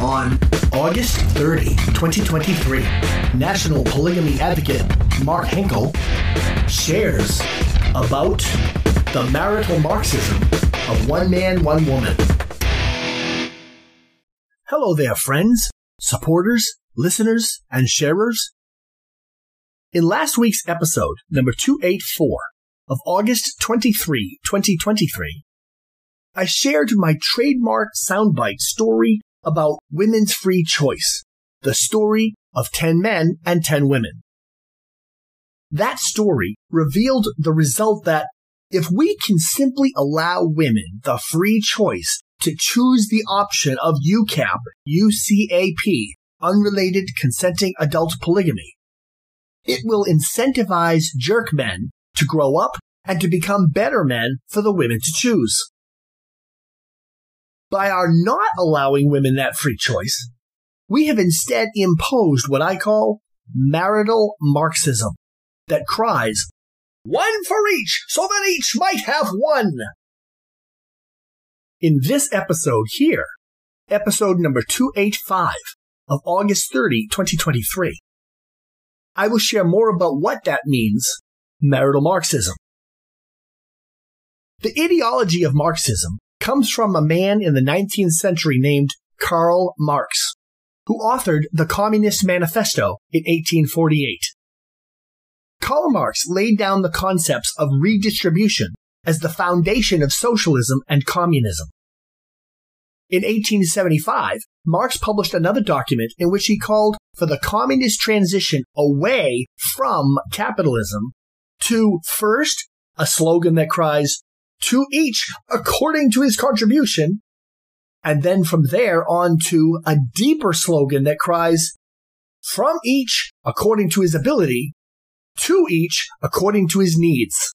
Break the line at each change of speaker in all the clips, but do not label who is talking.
On August 30, 2023, National Polygamy Advocate Mark Henkel shares about the marital Marxism of one man, one woman. Hello there, friends, supporters, listeners, and sharers. In last week's episode, number 284 of August 23, 2023, I shared my trademark soundbite story about women's free choice, the story of 10 men and 10 women. That story revealed the result that if we can simply allow women the free choice to choose the option of UCAP, UCAP, unrelated consenting adult polygamy, it will incentivize jerk men to grow up and to become better men for the women to choose by our not allowing women that free choice, we have instead imposed what I call marital Marxism that cries, one for each, so that each might have one. In this episode here, episode number 285 of August 30, 2023, I will share more about what that means, marital Marxism. The ideology of Marxism comes from a man in the 19th century named Karl Marx, who authored the Communist Manifesto in 1848. Karl Marx laid down the concepts of redistribution as the foundation of socialism and communism. In 1875, Marx published another document in which he called for the communist transition away from capitalism to first a slogan that cries, to each according to his contribution. And then from there on to a deeper slogan that cries, from each according to his ability, to each according to his needs.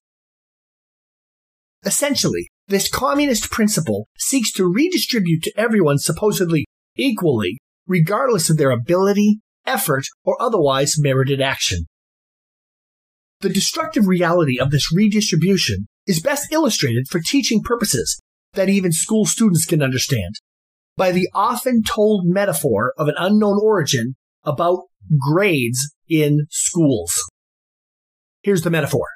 Essentially, this communist principle seeks to redistribute to everyone supposedly equally, regardless of their ability, effort, or otherwise merited action. The destructive reality of this redistribution is best illustrated for teaching purposes that even school students can understand by the often told metaphor of an unknown origin about grades in schools. Here's the metaphor.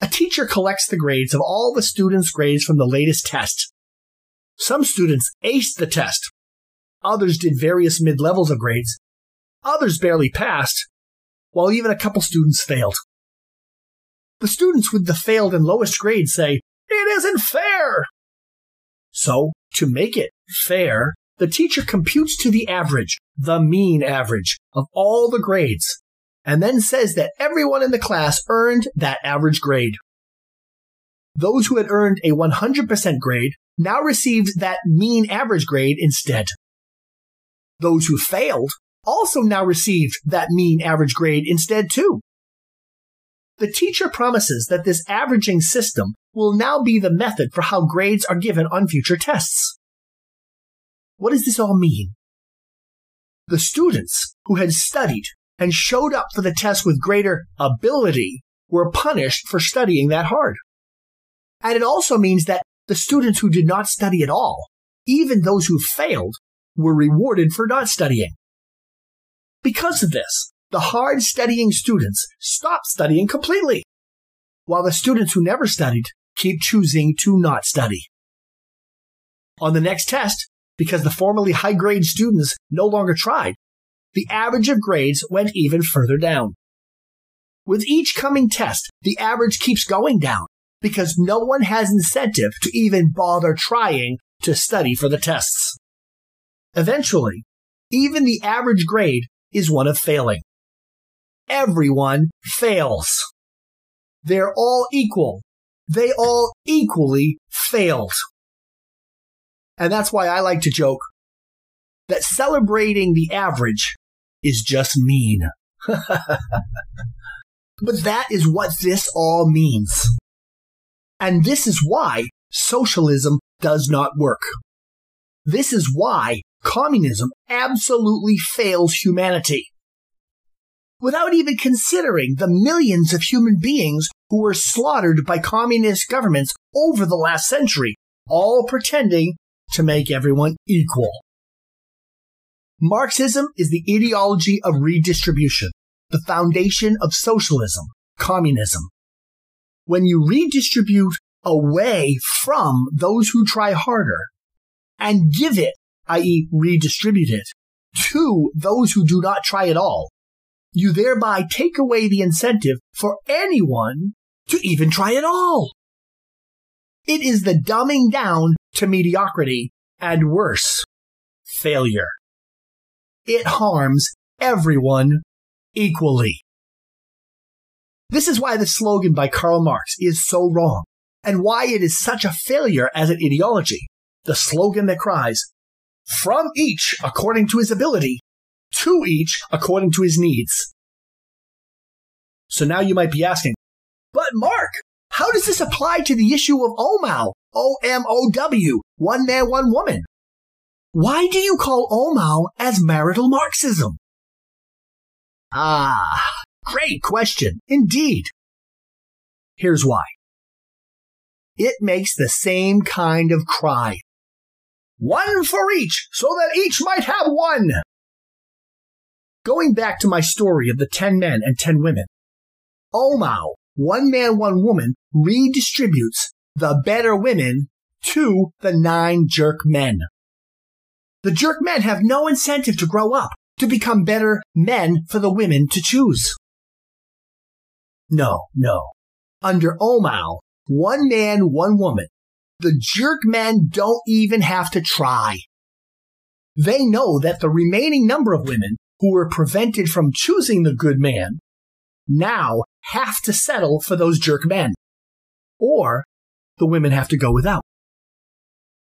A teacher collects the grades of all the students' grades from the latest test. Some students aced the test. Others did various mid levels of grades. Others barely passed, while even a couple students failed. The students with the failed and lowest grades say, It isn't fair! So, to make it fair, the teacher computes to the average, the mean average, of all the grades, and then says that everyone in the class earned that average grade. Those who had earned a 100% grade now received that mean average grade instead. Those who failed also now received that mean average grade instead too. The teacher promises that this averaging system will now be the method for how grades are given on future tests. What does this all mean? The students who had studied and showed up for the test with greater ability were punished for studying that hard. And it also means that the students who did not study at all, even those who failed, were rewarded for not studying. Because of this, the hard studying students stop studying completely, while the students who never studied keep choosing to not study. On the next test, because the formerly high grade students no longer tried, the average of grades went even further down. With each coming test, the average keeps going down because no one has incentive to even bother trying to study for the tests. Eventually, even the average grade is one of failing everyone fails. They're all equal. They all equally failed. And that's why I like to joke that celebrating the average is just mean. but that is what this all means. And this is why socialism does not work. This is why communism absolutely fails humanity without even considering the millions of human beings who were slaughtered by communist governments over the last century, all pretending to make everyone equal. Marxism is the ideology of redistribution, the foundation of socialism, communism. When you redistribute away from those who try harder and give it, i.e. redistribute it, to those who do not try at all, you thereby take away the incentive for anyone to even try at all. It is the dumbing down to mediocrity and worse, failure it harms everyone equally. This is why the slogan by Karl Marx is so wrong, and why it is such a failure as an ideology. The slogan that cries, from each according to his ability, to each according to his needs. So now you might be asking, but Mark, how does this apply to the issue of OMOW? O-M-O-W, one man, one woman. Why do you call OMOW as marital Marxism? Ah, great question, indeed. Here's why. It makes the same kind of cry. One for each, so that each might have one. Going back to my story of the 10 men and 10 women, oh, OMOW, one man, one woman, redistributes the better women to the nine jerk men. The jerk men have no incentive to grow up, to become better men for the women to choose. No, no. Under oh, OMOW, one man, one woman, the jerk men don't even have to try. They know that the remaining number of women who were prevented from choosing the good man now have to settle for those jerk men. Or the women have to go without.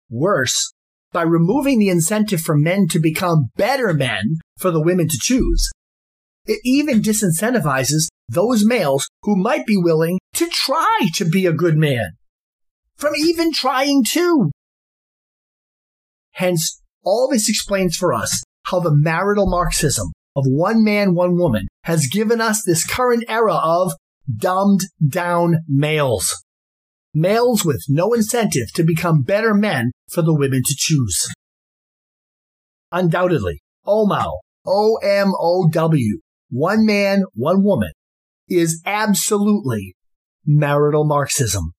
Worse, by removing the incentive for men to become better men for the women to choose. It even disincentivizes those males who might be willing to try to be a good man from even trying to. Hence, all this explains for us how the marital Marxism of one man, one woman has given us this current era of dumbed down males males with no incentive to become better men for the women to choose. Undoubtedly, OMOW, O-M-O-W, one man, one woman, is absolutely marital Marxism.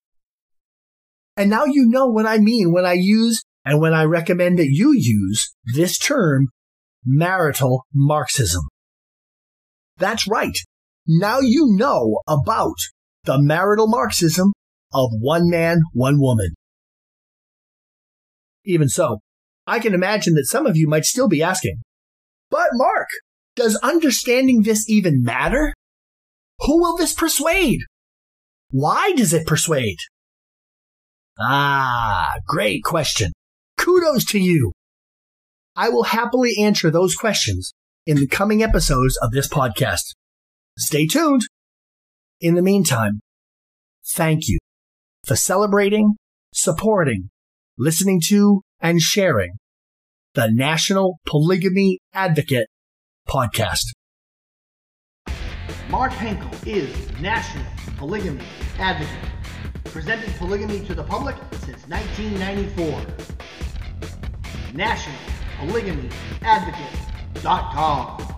And now you know what I mean when I use and when I recommend that you use this term, marital Marxism. That's right. Now you know about the marital Marxism of one man, one woman. Even so, I can imagine that some of you might still be asking, but Mark, does understanding this even matter? Who will this persuade? Why does it persuade? Ah, great question. Kudos to you. I will happily answer those questions in the coming episodes of this podcast. Stay tuned. In the meantime, thank you for celebrating, supporting, listening to, and sharing the National Polygamy Advocate podcast. Mark Henkel is National Polygamy Advocate, presenting polygamy to the public since 1994. National Polygamy Advocate.com.